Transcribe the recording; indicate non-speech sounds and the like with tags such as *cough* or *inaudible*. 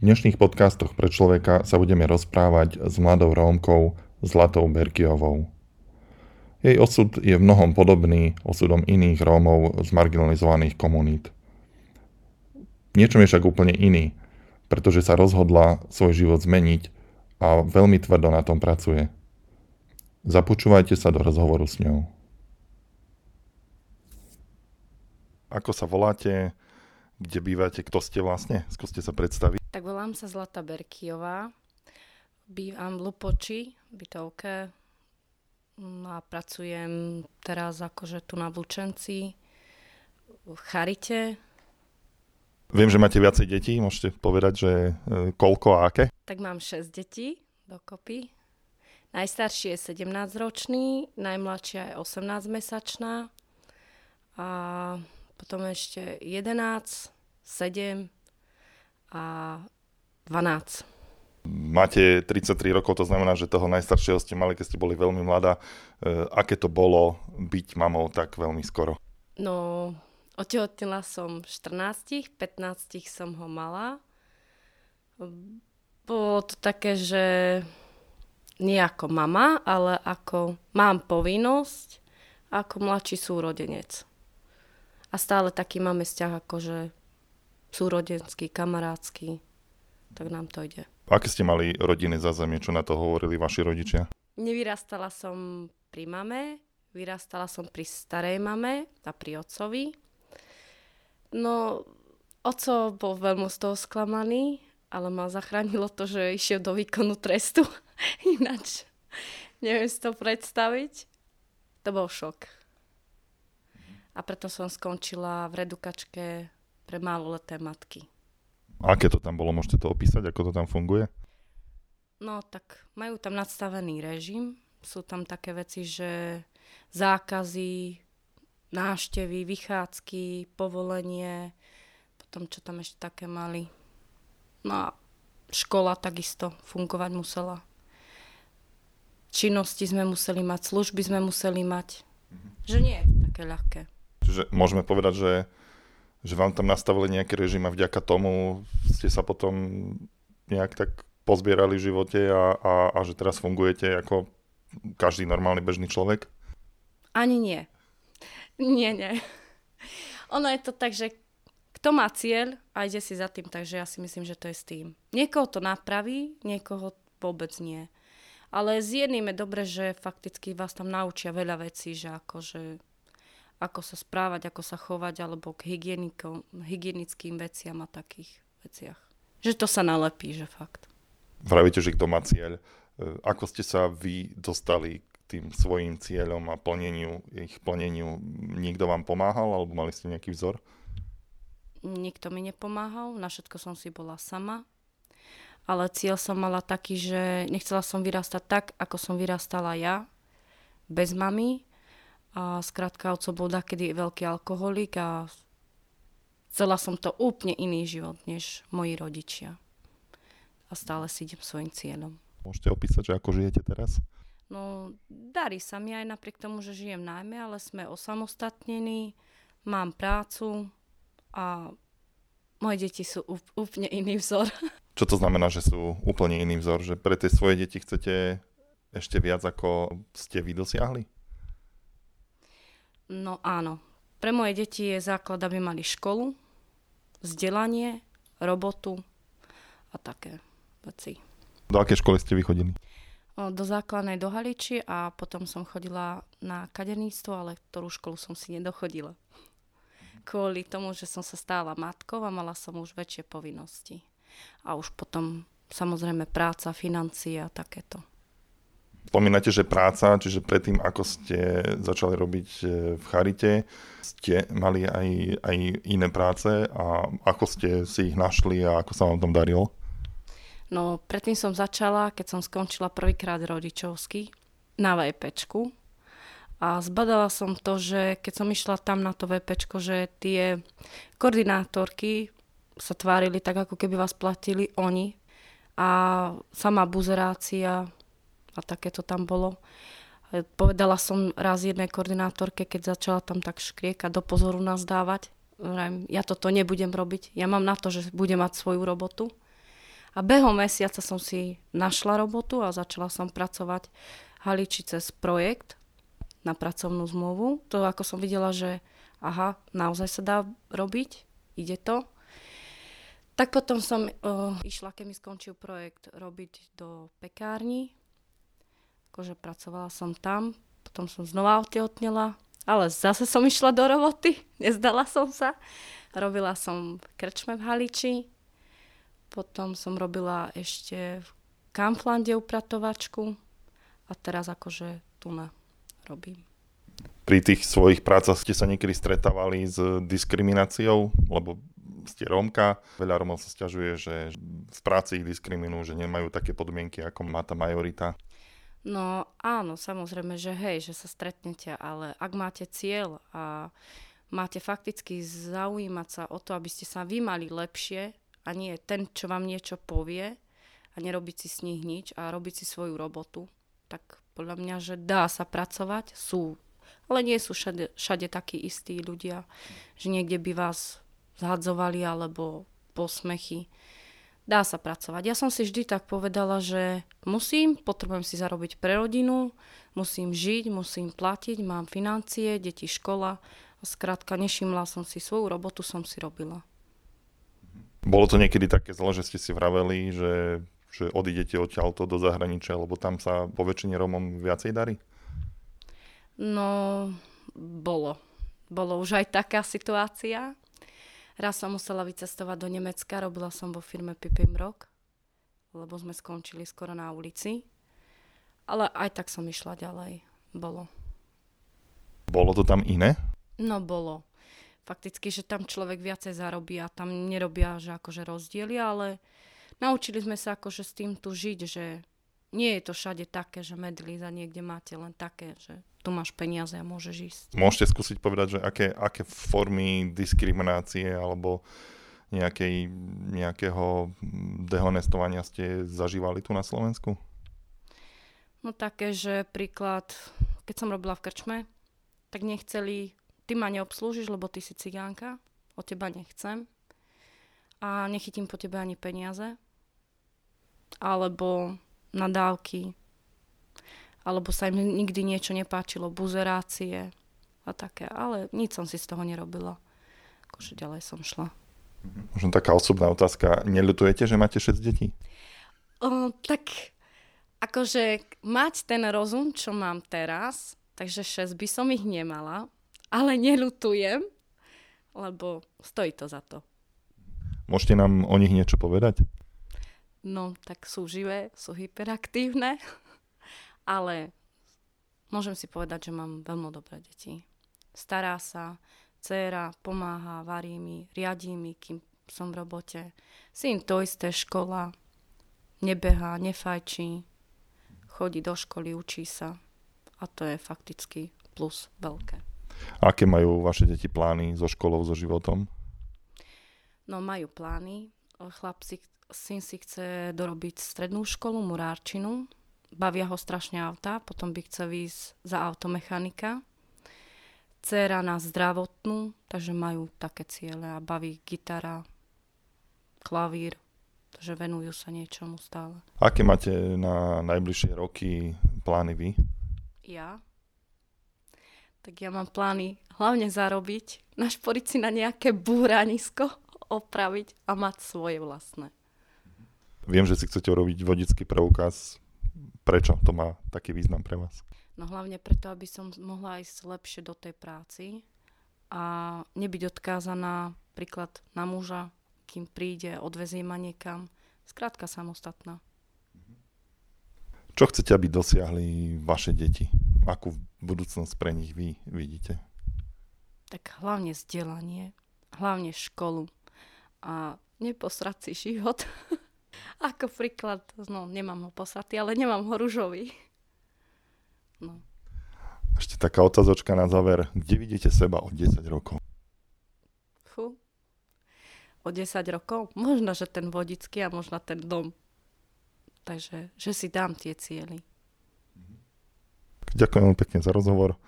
V dnešných podcastoch pre človeka sa budeme rozprávať s mladou Rómkou Zlatou Berkiovou. Jej osud je v mnohom podobný osudom iných Rómov z marginalizovaných komunít. Niečom je však úplne iný, pretože sa rozhodla svoj život zmeniť a veľmi tvrdo na tom pracuje. Započúvajte sa do rozhovoru s ňou. Ako sa voláte? Kde bývate? Kto ste vlastne? Skúste sa predstaviť. Tak volám sa Zlata Berkiová. Bývam v Lupoči, bytovke. No a pracujem teraz akože tu na Vlčenci, v Charite. Viem, že máte viacej detí, môžete povedať, že e, koľko a aké? Tak mám 6 detí dokopy. Najstarší je 17-ročný, najmladšia je 18-mesačná a potom ešte 11, 7 a 12. Máte 33 rokov, to znamená, že toho najstaršieho ste mali, keď ste boli veľmi mladá. E, aké to bolo byť mamou tak veľmi skoro? No, otehotnila som 14, 15 som ho mala. Bolo to také, že nie ako mama, ale ako mám povinnosť ako mladší súrodenec. A stále taký máme vzťah akože súrodenský, kamarátsky. Tak nám to ide. Aké ste mali rodiny za zemie? Čo na to hovorili vaši rodičia? Nevyrastala som pri mame, vyrastala som pri starej mame a pri otcovi. No, oco bol veľmi z toho sklamaný, ale ma zachránilo to, že išiel do výkonu trestu. *laughs* Ináč neviem si to predstaviť. To bol šok a preto som skončila v redukačke pre maloleté matky. Aké to tam bolo? Môžete to opísať, ako to tam funguje? No tak majú tam nadstavený režim. Sú tam také veci, že zákazy, náštevy, vychádzky, povolenie, potom čo tam ešte také mali. No a škola takisto fungovať musela. Činnosti sme museli mať, služby sme museli mať. Mm-hmm. Že nie je to také ľahké. Čiže môžeme povedať, že, že vám tam nastavili nejaký režim a vďaka tomu ste sa potom nejak tak pozbierali v živote a, a, a že teraz fungujete ako každý normálny bežný človek? Ani nie. Nie, nie. Ono je to tak, že kto má cieľ a ide si za tým, takže ja si myslím, že to je s tým. Niekoho to napraví, niekoho vôbec nie. Ale s jedným je dobre, že fakticky vás tam naučia veľa vecí, že akože ako sa správať, ako sa chovať, alebo k hygienickým veciam a takých veciach. Že to sa nalepí, že fakt. Vravíte, že kto má cieľ. E, ako ste sa vy dostali k tým svojim cieľom a plneniu, ich plneniu? Niekto vám pomáhal, alebo mali ste nejaký vzor? Nikto mi nepomáhal, na všetko som si bola sama. Ale cieľ som mala taký, že nechcela som vyrastať tak, ako som vyrastala ja, bez mamy, a skrátka otco bol takedy veľký alkoholik a chcela som to úplne iný život, než moji rodičia. A stále si idem svojim cieľom. Môžete opísať, že ako žijete teraz? No, darí sa mi aj napriek tomu, že žijem najmä, ale sme osamostatnení, mám prácu a moje deti sú úplne iný vzor. *laughs* Čo to znamená, že sú úplne iný vzor? Že pre tie svoje deti chcete ešte viac, ako ste vy dosiahli? No áno. Pre moje deti je základ, aby mali školu, vzdelanie, robotu a také veci. Do akej školy ste vychodili? Do základnej do Haliči a potom som chodila na kaderníctvo, ale ktorú školu som si nedochodila. Kvôli tomu, že som sa stála matkou a mala som už väčšie povinnosti. A už potom samozrejme práca, financie a takéto. Spomínate, že práca, čiže predtým, ako ste začali robiť e, v Charite, ste mali aj, aj iné práce a ako ste si ich našli a ako sa vám tam darilo? No, predtým som začala, keď som skončila prvýkrát rodičovský na VPčku a zbadala som to, že keď som išla tam na to VPčko, že tie koordinátorky sa tvárili tak, ako keby vás platili oni a sama buzerácia a takéto tam bolo. E, povedala som raz jednej koordinátorke, keď začala tam tak škriekať, do pozoru nás dávať. Ja toto nebudem robiť. Ja mám na to, že budem mať svoju robotu. A behom mesiaca som si našla robotu a začala som pracovať Haliči cez projekt na pracovnú zmluvu. To ako som videla, že aha, naozaj sa dá robiť, ide to. Tak potom som uh, išla, keď mi skončil projekt, robiť do pekárni. Akože pracovala som tam, potom som znova otehotnela, ale zase som išla do roboty, *laughs* nezdala som sa. Robila som v krčme v Haliči, potom som robila ešte v Kampflande upratovačku a teraz akože tu na robím. Pri tých svojich prácach ste sa niekedy stretávali s diskrimináciou, lebo ste Rómka. Veľa Rómov sa stiažuje, že v práci ich diskriminujú, že nemajú také podmienky, ako má tá majorita. No áno, samozrejme, že hej, že sa stretnete, ale ak máte cieľ a máte fakticky zaujímať sa o to, aby ste sa vy mali lepšie a nie ten, čo vám niečo povie a nerobiť si s nich nič a robiť si svoju robotu, tak podľa mňa, že dá sa pracovať, sú, ale nie sú všade, všade takí istí ľudia, že niekde by vás zhadzovali alebo posmechy. Dá sa pracovať. Ja som si vždy tak povedala, že musím, potrebujem si zarobiť pre rodinu, musím žiť, musím platiť, mám financie, deti, škola. Skrátka, nešimla som si svoju robotu, som si robila. Bolo to niekedy také zle, že ste si vraveli, že, že odídete odtiaľto do zahraničia, lebo tam sa po väčšine Romom viacej darí? No, bolo. Bolo už aj taká situácia. Raz som musela vycestovať do Nemecka, robila som vo firme Pipim Rock, lebo sme skončili skoro na ulici. Ale aj tak som išla ďalej. Bolo. Bolo to tam iné? No bolo. Fakticky, že tam človek viacej zarobí a tam nerobia že akože rozdiely, ale naučili sme sa akože s tým tu žiť, že nie je to všade také, že medlíza niekde máte len také, že tu máš peniaze a môžeš ísť. Môžete skúsiť povedať, že aké, aké formy diskriminácie alebo nejakej, nejakého dehonestovania ste zažívali tu na Slovensku? No také, že príklad, keď som robila v krčme, tak nechceli, ty ma neobslúžiš, lebo ty si cigánka, od teba nechcem a nechytím po tebe ani peniaze. Alebo nadávky, alebo sa im nikdy niečo nepáčilo, buzerácie a také. Ale nič som si z toho nerobila. Akože ďalej som šla. Možno taká osobná otázka. Neľutujete, že máte 6 detí? O, tak akože mať ten rozum, čo mám teraz, takže 6 by som ich nemala, ale neľutujem, lebo stojí to za to. Môžete nám o nich niečo povedať? No, tak sú živé, sú hyperaktívne ale môžem si povedať, že mám veľmi dobré deti. Stará sa, dcéra pomáha, varí mi, riadí mi, kým som v robote. Syn to isté, škola, nebehá, nefajčí, chodí do školy, učí sa. A to je fakticky plus veľké. Aké majú vaše deti plány so školou, so životom? No majú plány. Chlap si, syn si chce dorobiť strednú školu, murárčinu, bavia ho strašne auta, potom by chcel ísť za automechanika. Cera na zdravotnú, takže majú také ciele a baví gitara, klavír, takže venujú sa niečomu stále. Aké máte na najbližšie roky plány vy? Ja? Tak ja mám plány hlavne zarobiť, našporiť si na nejaké búranisko, *laughs* opraviť a mať svoje vlastné. Viem, že si chcete robiť vodický preukaz Prečo to má taký význam pre vás? No hlavne preto, aby som mohla ísť lepšie do tej práci a nebyť odkázaná príklad na muža, kým príde, odvezie ma niekam. Skrátka samostatná. Čo chcete, aby dosiahli vaše deti? Akú budúcnosť pre nich vy vidíte? Tak hlavne vzdelanie, hlavne školu a neposrať si život. *laughs* Ako príklad, no nemám ho posatý, ale nemám ho ružový. No. Ešte taká otázočka na záver. Kde vidíte seba o 10 rokov? Fú. O 10 rokov? Možno, že ten vodický a možno ten dom. Takže, že si dám tie cieľy. Ďakujem pekne za rozhovor.